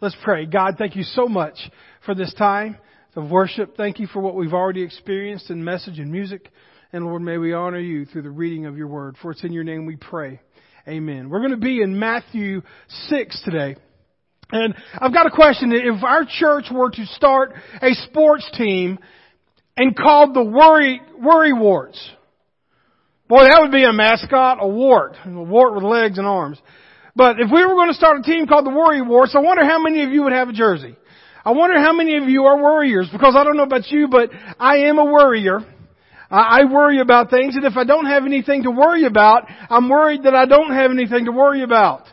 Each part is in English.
Let's pray. God, thank you so much for this time of worship. Thank you for what we've already experienced in message and music. And Lord, may we honor you through the reading of your word. For it's in your name we pray. Amen. We're going to be in Matthew 6 today. And I've got a question. If our church were to start a sports team and called the Worry, Worry Warts, boy, that would be a mascot, a wart, a wart with legs and arms. But if we were going to start a team called the Worry Wars, I wonder how many of you would have a jersey. I wonder how many of you are worriers, because I don't know about you, but I am a worrier. I worry about things, and if I don't have anything to worry about, I'm worried that I don't have anything to worry about.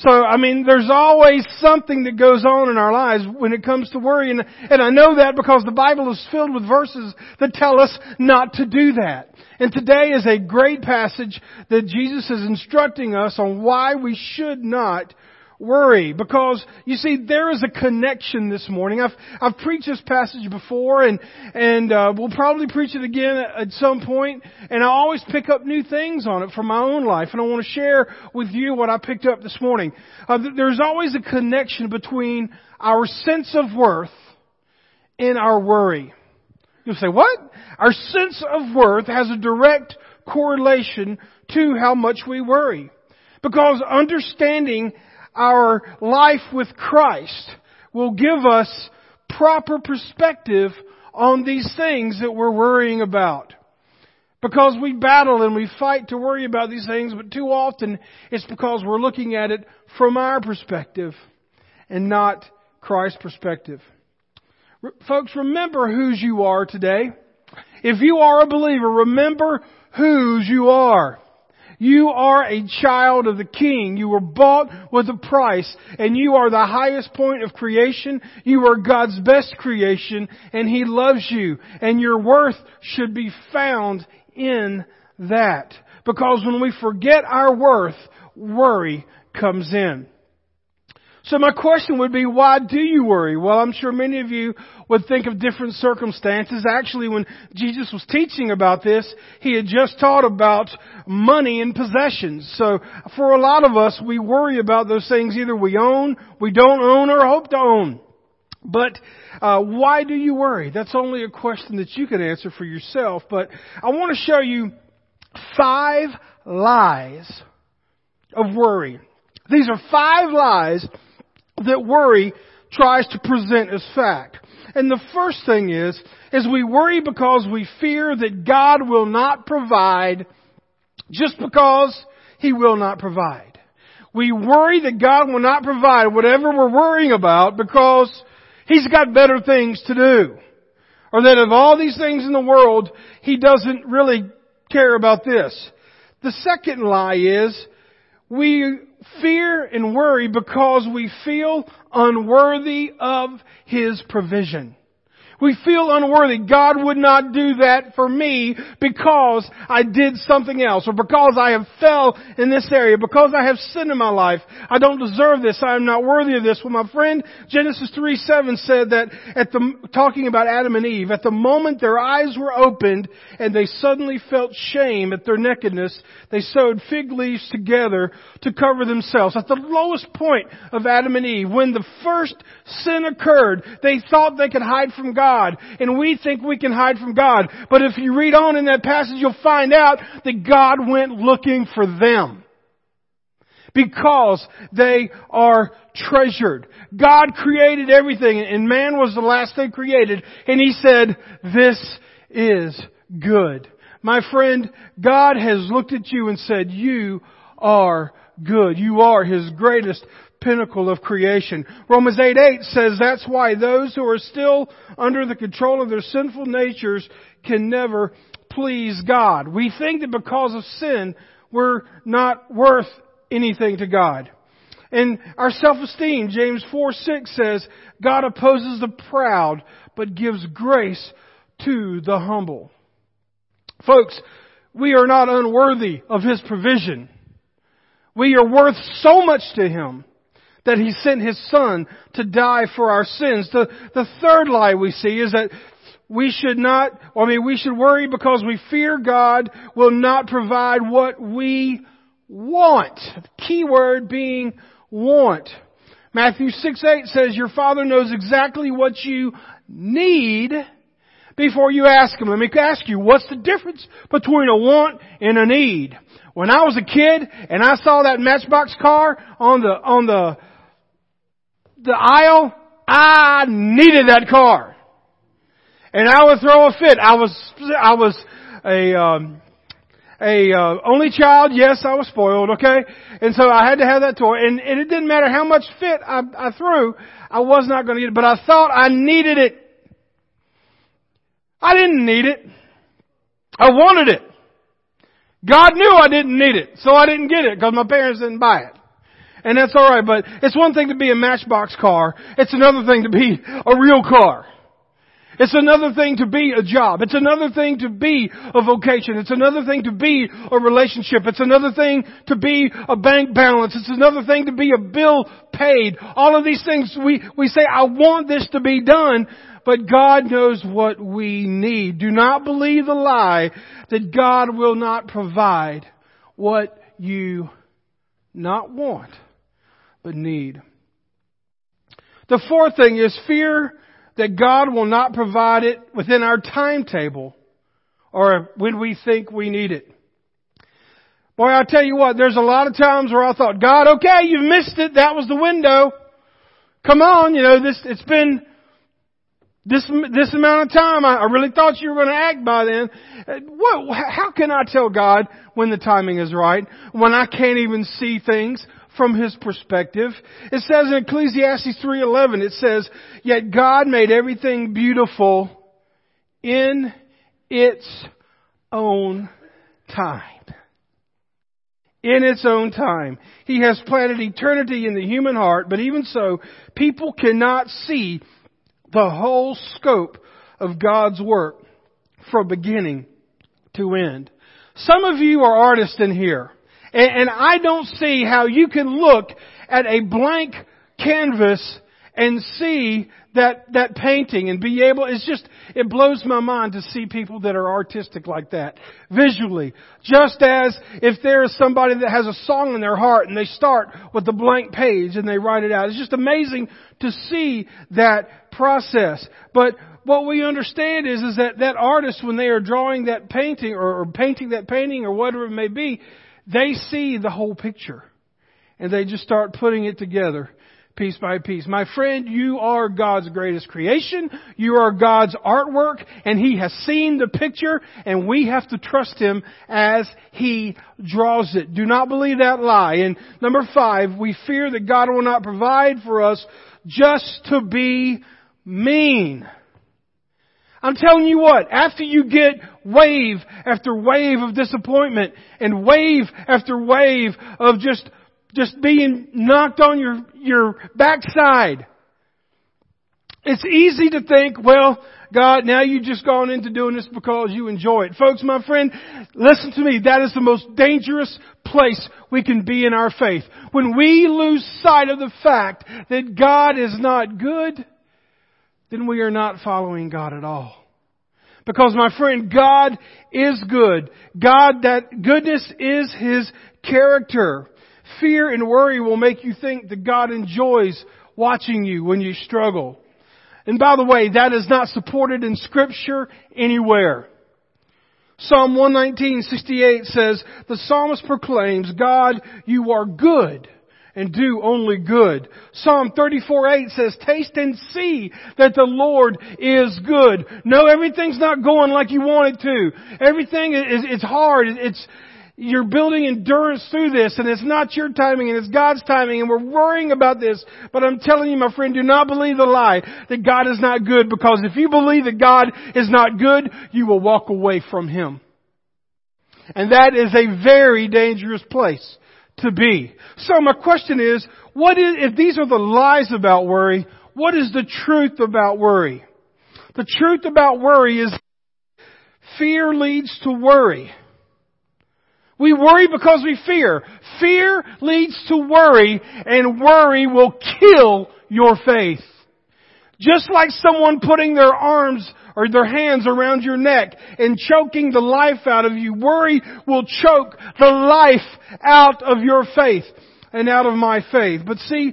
So, I mean, there's always something that goes on in our lives when it comes to worry, and, and I know that because the Bible is filled with verses that tell us not to do that. And today is a great passage that Jesus is instructing us on why we should not worry because you see there is a connection this morning. I've I've preached this passage before and and uh, we'll probably preach it again at, some point. And I always pick up new things on it from my own life, and I want to share with you what I picked up this morning. Uh, there's always a connection between our sense of worth and our worry. You'll say, what? Our sense of worth has a direct correlation to how much we worry. Because understanding our life with Christ will give us proper perspective on these things that we're worrying about. Because we battle and we fight to worry about these things, but too often it's because we're looking at it from our perspective and not Christ's perspective. Folks, remember whose you are today. If you are a believer, remember whose you are. You are a child of the King. You were bought with a price, and you are the highest point of creation. You are God's best creation, and He loves you, and your worth should be found in that. Because when we forget our worth, worry comes in. So my question would be, why do you worry? Well, I'm sure many of you would think of different circumstances. Actually, when Jesus was teaching about this, he had just taught about money and possessions. So for a lot of us, we worry about those things either we own, we don't own, or hope to own. But uh, why do you worry? That's only a question that you can answer for yourself. But I want to show you five lies of worry. These are five lies that worry tries to present as fact. And the first thing is, is we worry because we fear that God will not provide just because He will not provide. We worry that God will not provide whatever we're worrying about because He's got better things to do. Or that of all these things in the world, He doesn't really care about this. The second lie is, we fear and worry because we feel unworthy of His provision. We feel unworthy. God would not do that for me because I did something else or because I have fell in this area, because I have sin in my life. I don't deserve this. I am not worthy of this. Well, my friend, Genesis 3 7 said that at the, talking about Adam and Eve, at the moment their eyes were opened and they suddenly felt shame at their nakedness, they sewed fig leaves together to cover themselves. At the lowest point of Adam and Eve, when the first sin occurred, they thought they could hide from God God. And we think we can hide from God. But if you read on in that passage, you'll find out that God went looking for them. Because they are treasured. God created everything and man was the last thing created and He said, this is good. My friend, God has looked at you and said, you are good. You are His greatest pinnacle of creation. Romans 8 8 says that's why those who are still under the control of their sinful natures can never please God. We think that because of sin, we're not worth anything to God. And our self-esteem, James 4 6 says, God opposes the proud, but gives grace to the humble. Folks, we are not unworthy of His provision. We are worth so much to Him that He sent His Son to die for our sins. The, the third lie we see is that we should not, I mean, we should worry because we fear God will not provide what we want. The key word being want. Matthew 6 8 says, Your Father knows exactly what you need before you ask Him. Let me ask you, what's the difference between a want and a need? When I was a kid and I saw that Matchbox car on the, on the, the aisle, I needed that car. And I would throw a fit. I was, I was a, um, a uh, only child. Yes, I was spoiled. Okay, and so I had to have that toy, and, and it didn't matter how much fit I, I threw, I was not going to get it. But I thought I needed it. I didn't need it. I wanted it. God knew I didn't need it, so I didn't get it because my parents didn't buy it. And that's alright, but it's one thing to be a matchbox car. It's another thing to be a real car. It's another thing to be a job. It's another thing to be a vocation. It's another thing to be a relationship. It's another thing to be a bank balance. It's another thing to be a bill paid. All of these things we, we say, I want this to be done, but God knows what we need. Do not believe the lie that God will not provide what you not want, but need. The fourth thing is fear that God will not provide it within our timetable or when we think we need it. Boy, I tell you what, there's a lot of times where I thought, God, okay, you've missed it. That was the window. Come on, you know, this, it's been this, this amount of time. I, I really thought you were going to act by then. What, how can I tell God when the timing is right? When I can't even see things? From his perspective. It says in Ecclesiastes 3:11 it says, "Yet God made everything beautiful in its own time." In its own time. He has planted eternity in the human heart, but even so, people cannot see the whole scope of God's work from beginning to end. Some of you are artists in here. And, and I don't see how you can look at a blank canvas and see that, that painting and be able, it's just, it blows my mind to see people that are artistic like that, visually. Just as if there is somebody that has a song in their heart and they start with a blank page and they write it out. It's just amazing to see that process. But what we understand is, is that that artist, when they are drawing that painting or, or painting that painting or whatever it may be, they see the whole picture and they just start putting it together piece by piece. My friend, you are God's greatest creation. You are God's artwork and He has seen the picture and we have to trust Him as He draws it. Do not believe that lie. And number five, we fear that God will not provide for us just to be mean. I'm telling you what, after you get wave after wave of disappointment and wave after wave of just, just being knocked on your, your backside, it's easy to think, well, God, now you've just gone into doing this because you enjoy it. Folks, my friend, listen to me. That is the most dangerous place we can be in our faith. When we lose sight of the fact that God is not good, then we are not following God at all. Because my friend, God is good. God, that goodness is His character. Fear and worry will make you think that God enjoys watching you when you struggle. And by the way, that is not supported in scripture anywhere. Psalm 119:68 says, the psalmist proclaims, God, you are good and do only good. Psalm 34 8 says, "Taste and see that the Lord is good." No, everything's not going like you want it to. Everything is it's hard. It's you're building endurance through this and it's not your timing and it's God's timing and we're worrying about this. But I'm telling you, my friend, do not believe the lie that God is not good because if you believe that God is not good, you will walk away from Him. And that is a very dangerous place to be. So my question is, what is, if these are the lies about worry, what is the truth about worry? The truth about worry is fear leads to worry. We worry because we fear. Fear leads to worry and worry will kill your faith. Just like someone putting their arms or their hands around your neck and choking the life out of you. Worry will choke the life out of your faith and out of my faith. But see,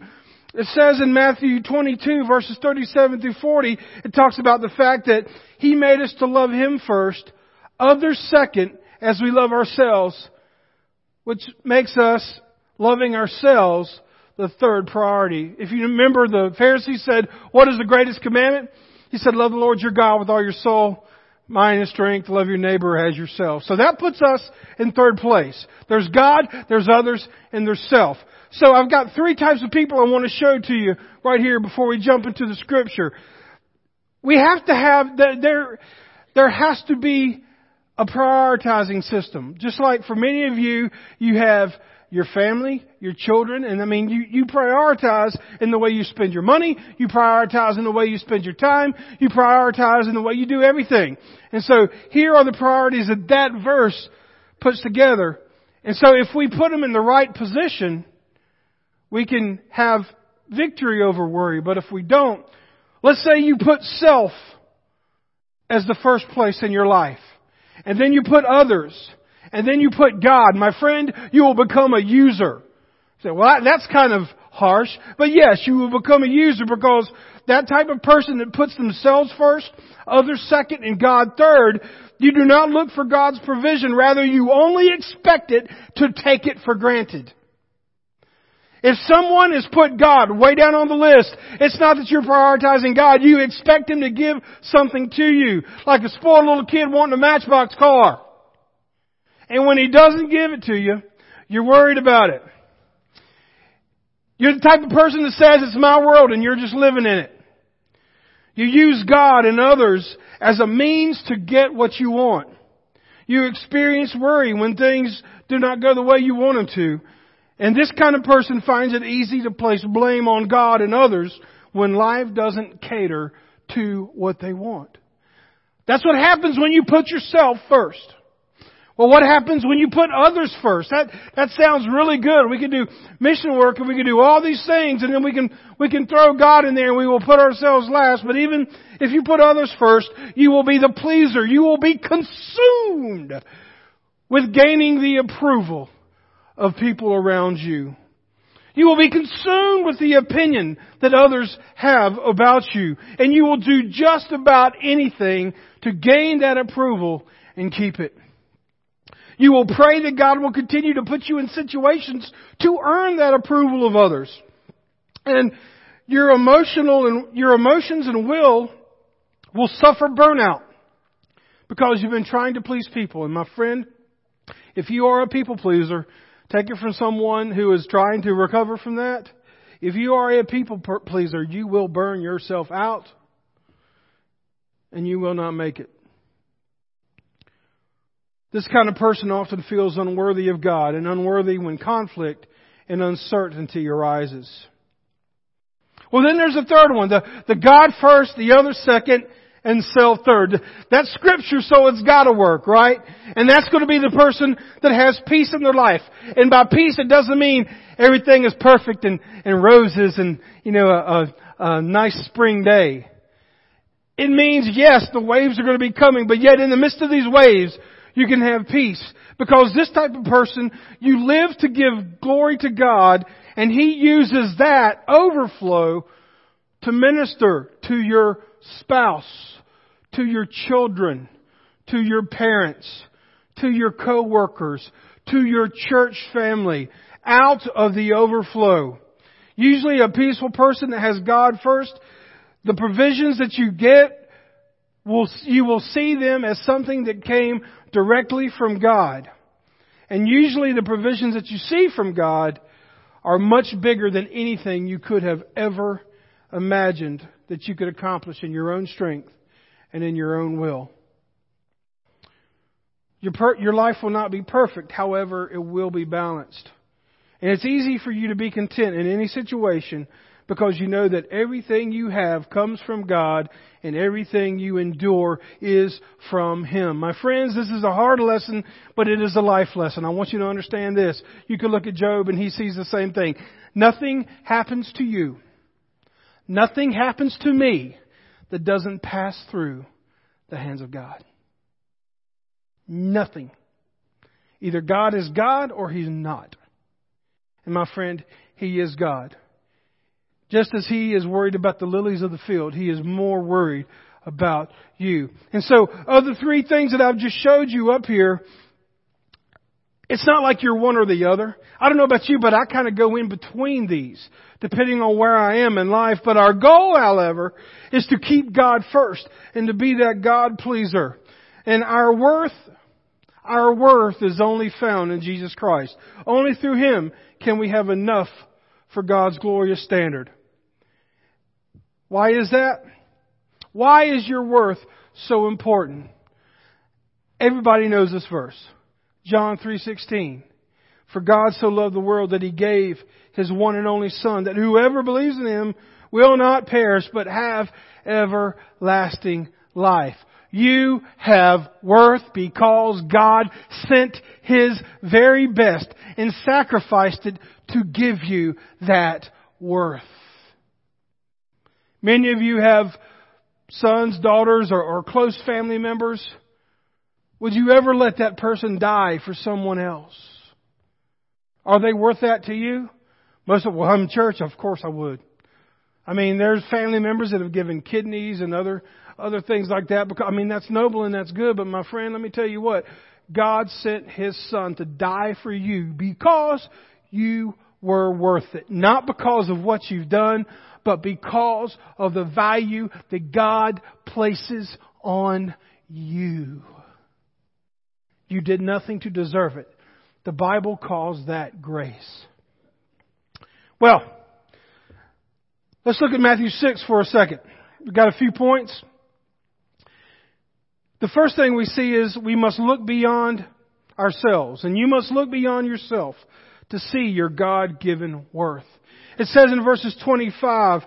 It says in Matthew 22 verses 37 through 40, it talks about the fact that He made us to love Him first, others second, as we love ourselves, which makes us loving ourselves the third priority. If you remember, the Pharisees said, what is the greatest commandment? He said, love the Lord your God with all your soul, mind and strength, love your neighbor as yourself. So that puts us in third place. There's God, there's others, and there's self. So I've got three types of people I want to show to you right here before we jump into the scripture. We have to have, there, there has to be a prioritizing system. Just like for many of you, you have your family, your children, and I mean, you, you prioritize in the way you spend your money, you prioritize in the way you spend your time, you prioritize in the way you do everything. And so here are the priorities that that verse puts together. And so if we put them in the right position, we can have victory over worry. But if we don't, let's say you put self as the first place in your life, and then you put others, and then you put God, my friend, you will become a user. You say, well, that's kind of harsh, but yes, you will become a user because that type of person that puts themselves first, others second, and God third, you do not look for God's provision, rather you only expect it to take it for granted. If someone has put God way down on the list, it's not that you're prioritizing God. You expect Him to give something to you. Like a spoiled little kid wanting a matchbox car. And when He doesn't give it to you, you're worried about it. You're the type of person that says it's my world and you're just living in it. You use God and others as a means to get what you want. You experience worry when things do not go the way you want them to. And this kind of person finds it easy to place blame on God and others when life doesn't cater to what they want. That's what happens when you put yourself first. Well, what happens when you put others first? That, that sounds really good. We can do mission work and we can do all these things and then we can, we can throw God in there and we will put ourselves last. But even if you put others first, you will be the pleaser. You will be consumed with gaining the approval of people around you. You will be consumed with the opinion that others have about you, and you will do just about anything to gain that approval and keep it. You will pray that God will continue to put you in situations to earn that approval of others. And your emotional and your emotions and will will suffer burnout because you've been trying to please people. And my friend, if you are a people pleaser, Take it from someone who is trying to recover from that. If you are a people pleaser, you will burn yourself out and you will not make it. This kind of person often feels unworthy of God and unworthy when conflict and uncertainty arises. Well, then there's a third one. The, the God first, the other second, and self third. That's scripture, so it's gotta work, right? And that's gonna be the person that has peace in their life. And by peace, it doesn't mean everything is perfect and, and roses and, you know, a, a, a nice spring day. It means, yes, the waves are gonna be coming, but yet in the midst of these waves, you can have peace. Because this type of person, you live to give glory to God, and He uses that overflow to minister to your spouse, to your children, to your parents, to your coworkers, to your church family, out of the overflow. Usually a peaceful person that has God first, the provisions that you get, will, you will see them as something that came directly from God. And usually the provisions that you see from God are much bigger than anything you could have ever imagined that you could accomplish in your own strength and in your own will. Your, per, your life will not be perfect, however, it will be balanced. And it's easy for you to be content in any situation because you know that everything you have comes from God and everything you endure is from Him. My friends, this is a hard lesson, but it is a life lesson. I want you to understand this. You can look at Job and he sees the same thing. Nothing happens to you Nothing happens to me that doesn't pass through the hands of God. Nothing. Either God is God or He's not. And my friend, He is God. Just as he is worried about the lilies of the field, he is more worried about you. And so, of the three things that I've just showed you up here, it's not like you're one or the other. I don't know about you, but I kind of go in between these, depending on where I am in life. But our goal, however, is to keep God first and to be that God pleaser. And our worth, our worth is only found in Jesus Christ. Only through Him can we have enough for God's glorious standard. Why is that? Why is your worth so important? Everybody knows this verse. John 3:16. For God so loved the world that he gave his one and only son that whoever believes in him will not perish but have everlasting life. You have worth because God sent His very best and sacrificed it to give you that worth. Many of you have sons, daughters, or, or close family members would you ever let that person die for someone else? Are they worth that to you? Most of, well, I'm in church, of course I would. I mean, there's family members that have given kidneys and other, other things like that. Because, I mean, that's noble and that's good, but my friend, let me tell you what. God sent His Son to die for you because you were worth it. Not because of what you've done, but because of the value that God places on you. You did nothing to deserve it. The Bible calls that grace. Well, let's look at Matthew 6 for a second. We've got a few points. The first thing we see is we must look beyond ourselves, and you must look beyond yourself to see your God given worth. It says in verses 25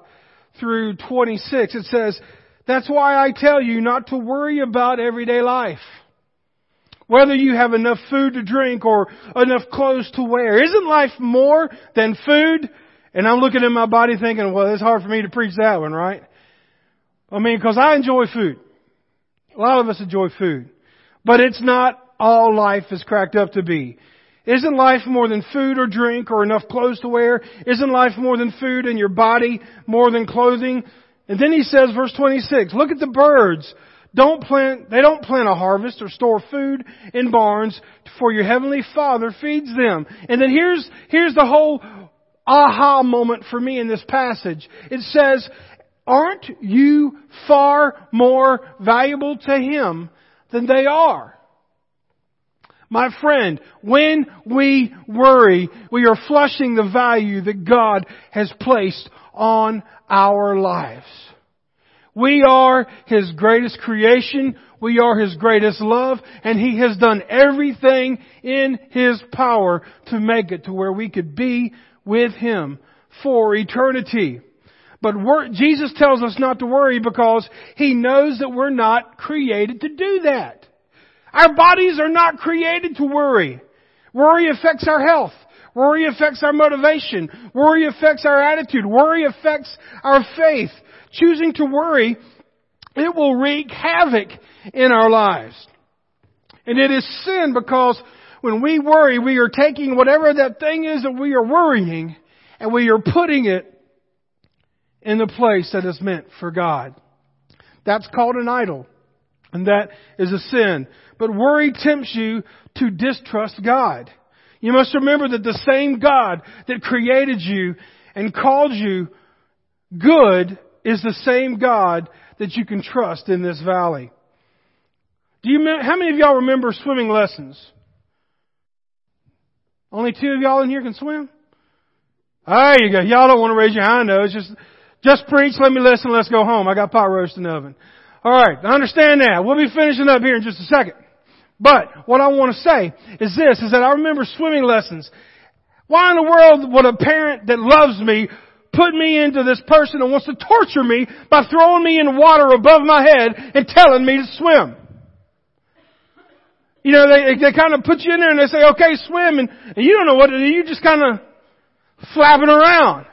through 26, it says, That's why I tell you not to worry about everyday life whether you have enough food to drink or enough clothes to wear. Isn't life more than food? And I'm looking at my body thinking, well, it's hard for me to preach that one, right? I mean, cause I enjoy food. A lot of us enjoy food. But it's not all life is cracked up to be. Isn't life more than food or drink or enough clothes to wear? Isn't life more than food and your body more than clothing? And then he says, verse 26, look at the birds don't plant, they don't plant a harvest or store food in barns for your heavenly father feeds them. And then here's, here's the whole aha moment for me in this passage. It says, aren't you far more valuable to him than they are? My friend, when we worry, we are flushing the value that God has placed on our lives. We are His greatest creation. We are His greatest love. And He has done everything in His power to make it to where we could be with Him for eternity. But Jesus tells us not to worry because He knows that we're not created to do that. Our bodies are not created to worry. Worry affects our health. Worry affects our motivation. Worry affects our attitude. Worry affects our faith choosing to worry, it will wreak havoc in our lives. And it is sin because when we worry, we are taking whatever that thing is that we are worrying and we are putting it in the place that is meant for God. That's called an idol. And that is a sin. But worry tempts you to distrust God. You must remember that the same God that created you and called you good is the same God that you can trust in this valley. Do you, how many of y'all remember swimming lessons? Only two of y'all in here can swim? There you go. Y'all don't want to raise your hand though. It's just, just preach, let me listen, let's go home. I got pot roast in the oven. Alright, I understand that. We'll be finishing up here in just a second. But, what I want to say is this, is that I remember swimming lessons. Why in the world would a parent that loves me put me into this person and wants to torture me by throwing me in water above my head and telling me to swim. You know, they, they kind of put you in there and they say, okay, swim, and, and you don't know what to do. You just kind of flapping around.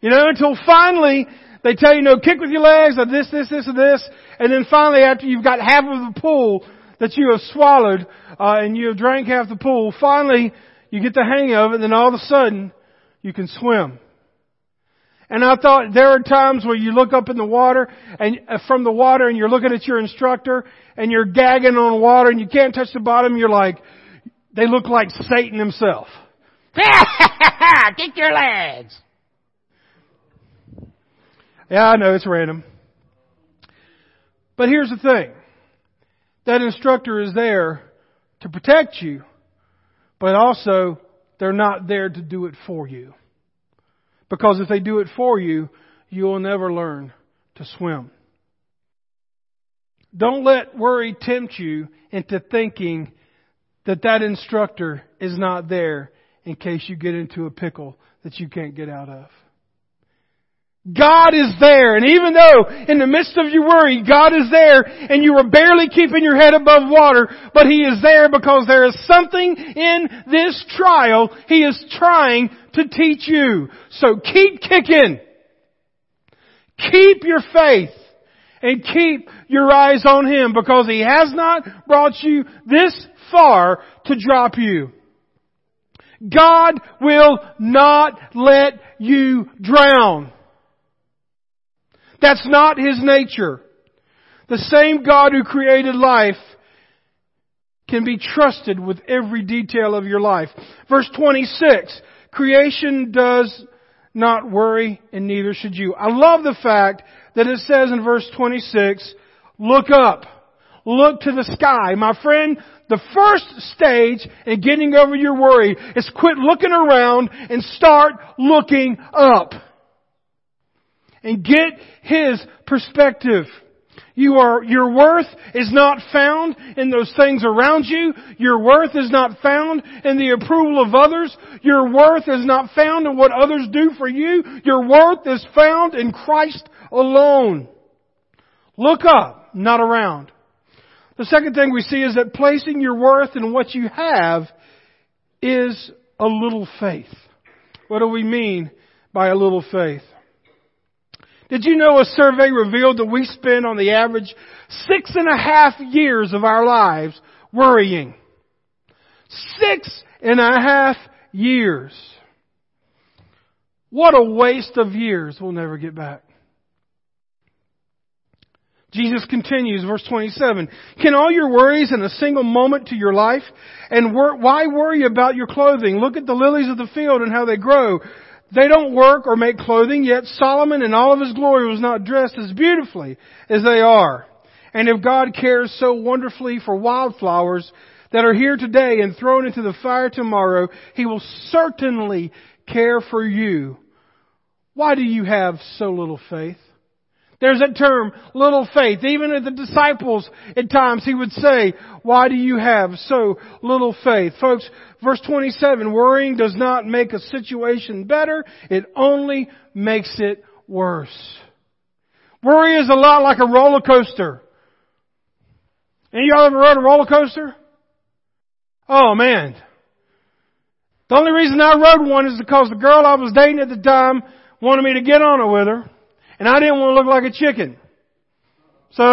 You know, until finally they tell you, no, kick with your legs, or this, this, this, or this, and then finally after you've got half of the pool that you have swallowed, uh, and you have drank half the pool, finally you get the hang of it, and then all of a sudden, you can swim. And I thought there are times where you look up in the water and uh, from the water and you're looking at your instructor and you're gagging on water and you can't touch the bottom. You're like, they look like Satan himself. Kick your legs. Yeah, I know it's random. But here's the thing. That instructor is there to protect you, but also they're not there to do it for you. Because if they do it for you, you will never learn to swim. Don't let worry tempt you into thinking that that instructor is not there in case you get into a pickle that you can't get out of. God is there, and even though in the midst of your worry, God is there, and you are barely keeping your head above water, but He is there because there is something in this trial He is trying to teach you. So keep kicking. Keep your faith. And keep your eyes on Him because He has not brought you this far to drop you. God will not let you drown. That's not His nature. The same God who created life can be trusted with every detail of your life. Verse 26, creation does not worry and neither should you. I love the fact that it says in verse 26, look up. Look to the sky. My friend, the first stage in getting over your worry is quit looking around and start looking up and get His perspective. You are, your worth is not found in those things around you. Your worth is not found in the approval of others. Your worth is not found in what others do for you. Your worth is found in Christ alone. Look up, not around. The second thing we see is that placing your worth in what you have is a little faith. What do we mean by a little faith? Did you know a survey revealed that we spend on the average six and a half years of our lives worrying? Six and a half years. What a waste of years we'll never get back. Jesus continues, verse 27, Can all your worries in a single moment to your life? And wor- why worry about your clothing? Look at the lilies of the field and how they grow. They don't work or make clothing, yet Solomon in all of his glory was not dressed as beautifully as they are. And if God cares so wonderfully for wildflowers that are here today and thrown into the fire tomorrow, He will certainly care for you. Why do you have so little faith? There's that term, little faith. Even the disciples, at times, he would say, why do you have so little faith? Folks, verse 27, worrying does not make a situation better. It only makes it worse. Worry is a lot like a roller coaster. Any of y'all ever rode a roller coaster? Oh man. The only reason I rode one is because the girl I was dating at the time wanted me to get on it with her and I didn't want to look like a chicken. So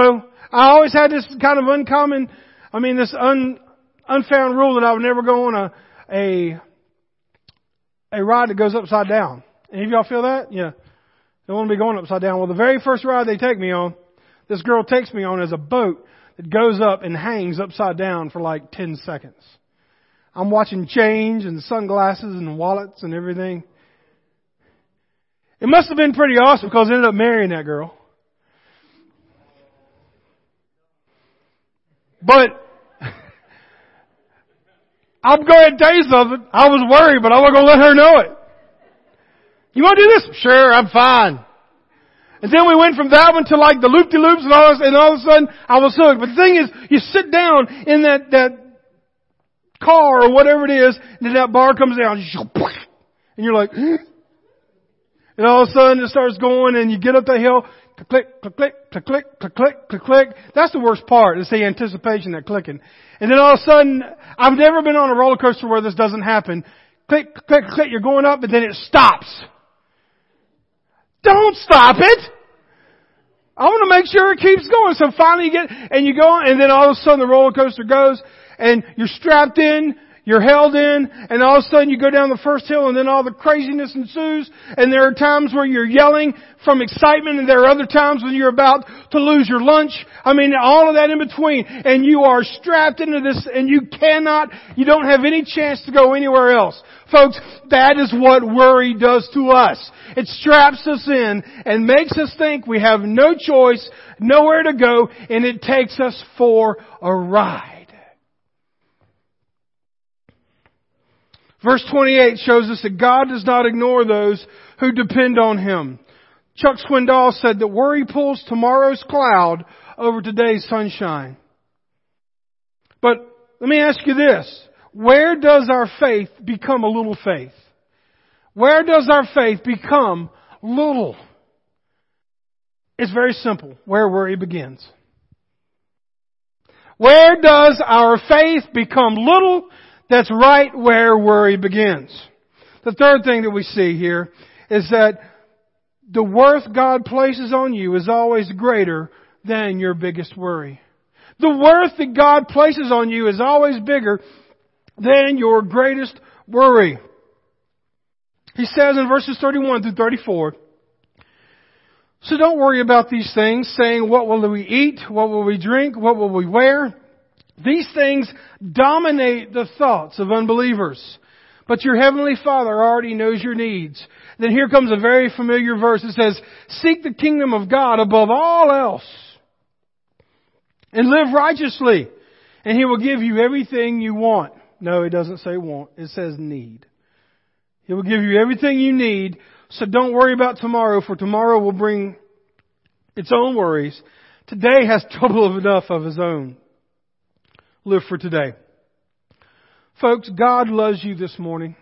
I always had this kind of uncommon, I mean, this un, unfound rule that I would never go on a a a ride that goes upside down. Any of y'all feel that? Yeah. Don't want to be going upside down. Well, the very first ride they take me on, this girl takes me on is a boat that goes up and hangs upside down for like 10 seconds. I'm watching change and sunglasses and wallets and everything. It must have been pretty awesome because I ended up marrying that girl. But I'm going to tell you something. I was worried, but I wasn't going to let her know it. You want to do this? Sure, I'm fine. And then we went from that one to like the loop-de-loops and all this, and all of a sudden I was hooked. But the thing is, you sit down in that, that car or whatever it is, and then that bar comes down, and you're like, and all of a sudden it starts going and you get up the hill, click, click, click, click, click, click, click, click. That's the worst part. It's the anticipation, that clicking. And then all of a sudden, I've never been on a roller coaster where this doesn't happen. Click, click, click, you're going up and then it stops. Don't stop it! I want to make sure it keeps going. So finally you get, and you go on, and then all of a sudden the roller coaster goes, and you're strapped in, You're held in and all of a sudden you go down the first hill and then all the craziness ensues and there are times where you're yelling from excitement and there are other times when you're about to lose your lunch. I mean, all of that in between and you are strapped into this and you cannot, you don't have any chance to go anywhere else. Folks, that is what worry does to us. It straps us in and makes us think we have no choice, nowhere to go, and it takes us for a ride. Verse 28 shows us that God does not ignore those who depend on Him. Chuck Swindoll said that worry pulls tomorrow's cloud over today's sunshine. But let me ask you this. Where does our faith become a little faith? Where does our faith become little? It's very simple. Where worry begins. Where does our faith become little? That's right where worry begins. The third thing that we see here is that the worth God places on you is always greater than your biggest worry. The worth that God places on you is always bigger than your greatest worry. He says in verses 31 through 34, so don't worry about these things, saying, what will we eat? What will we drink? What will we wear? These things dominate the thoughts of unbelievers. But your heavenly Father already knows your needs. Then here comes a very familiar verse. It says, seek the kingdom of God above all else and live righteously and He will give you everything you want. No, it doesn't say want. It says need. He will give you everything you need. So don't worry about tomorrow for tomorrow will bring its own worries. Today has trouble enough of his own live for today. Folks, God loves you this morning,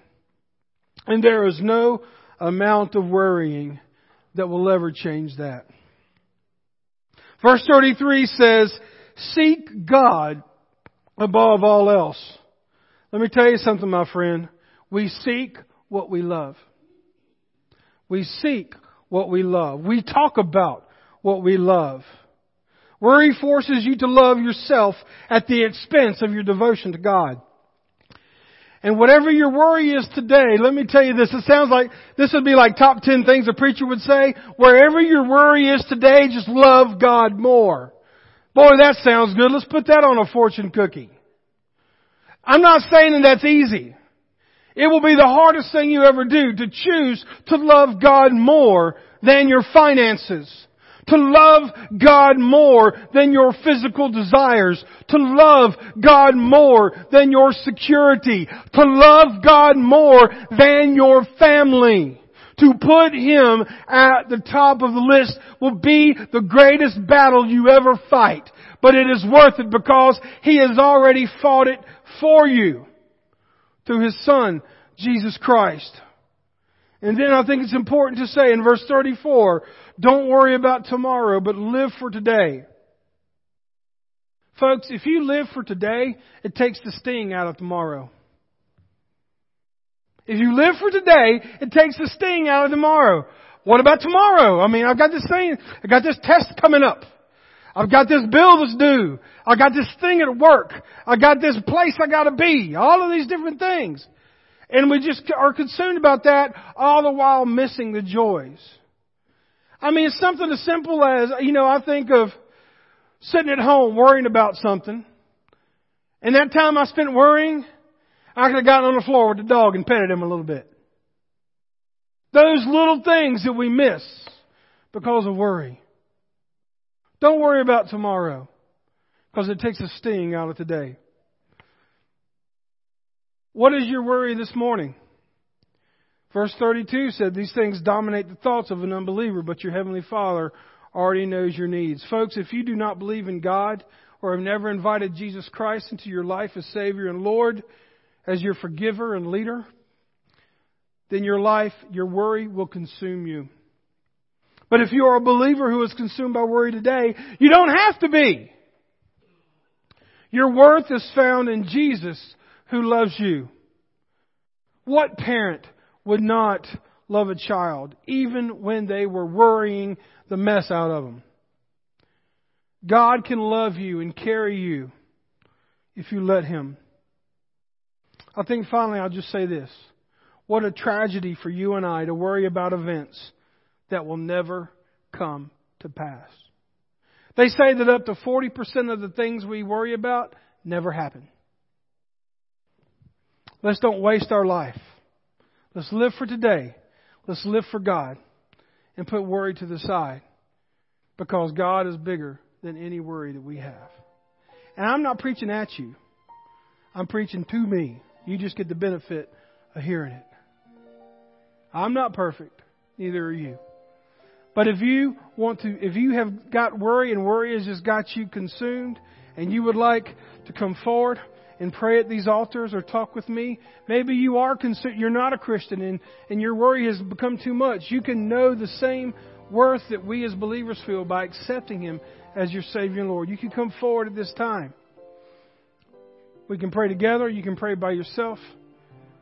and there is no amount of worrying that will ever change that. Verse 33 says, Seek God above all else. Let me tell you something, my friend. We seek what we love. We seek what we love. We talk about what we love. Worry forces you to love yourself at the expense of your devotion to God. And whatever your worry is today, let me tell you this, it sounds like, this would be like top 10 things a preacher would say. Wherever your worry is today, just love God more. Boy, that sounds good. Let's put that on a fortune cookie. I'm not saying that that's easy. It will be the hardest thing you ever do to choose to love God more than your finances to love God more than your physical desires, to love God more than your security, to love God more than your family. To put Him at the top of the list will be the greatest battle you ever fight. But it is worth it because He has already fought it for you through His Son, Jesus Christ. And then I think it's important to say in verse 34, don't worry about tomorrow, but live for today. Folks, if you live for today, it takes the sting out of tomorrow. If you live for today, it takes the sting out of tomorrow. What about tomorrow? I mean, I've got this thing, I've got this test coming up. I've got this bill that's due. I got this thing at work. I got this place I gotta be. All of these different things. And we just are consumed about that all the while missing the joys. I mean, it's something as simple as, you know, I think of sitting at home worrying about something. And that time I spent worrying, I could have gotten on the floor with the dog and petted him a little bit. Those little things that we miss because of worry. Don't worry about tomorrow because it takes a sting out of today. What is your worry this morning? Verse 32 said, These things dominate the thoughts of an unbeliever, but your heavenly Father already knows your needs. Folks, if you do not believe in God or have never invited Jesus Christ into your life as Savior and Lord, as your forgiver and leader, then your life, your worry will consume you. But if you are a believer who is consumed by worry today, you don't have to be. Your worth is found in Jesus who loves you. What parent would not love a child, even when they were worrying the mess out of them. God can love you and carry you if you let Him. I think finally I'll just say this. What a tragedy for you and I to worry about events that will never come to pass. They say that up to 40% of the things we worry about never happen. Let's don't waste our life. Let's live for today. Let's live for God and put worry to the side because God is bigger than any worry that we have. And I'm not preaching at you. I'm preaching to me. You just get the benefit of hearing it. I'm not perfect. Neither are you. But if you want to, if you have got worry and worry has just got you consumed and you would like to come forward and pray at these altars or talk with me, maybe you are you're not a Christian and, and your worry has become too much. You can know the same worth that we as believers feel by accepting Him as your Savior and Lord. You can come forward at this time. We can pray together. You can pray by yourself.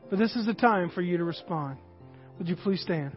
But this is the time for you to respond. Would you please stand?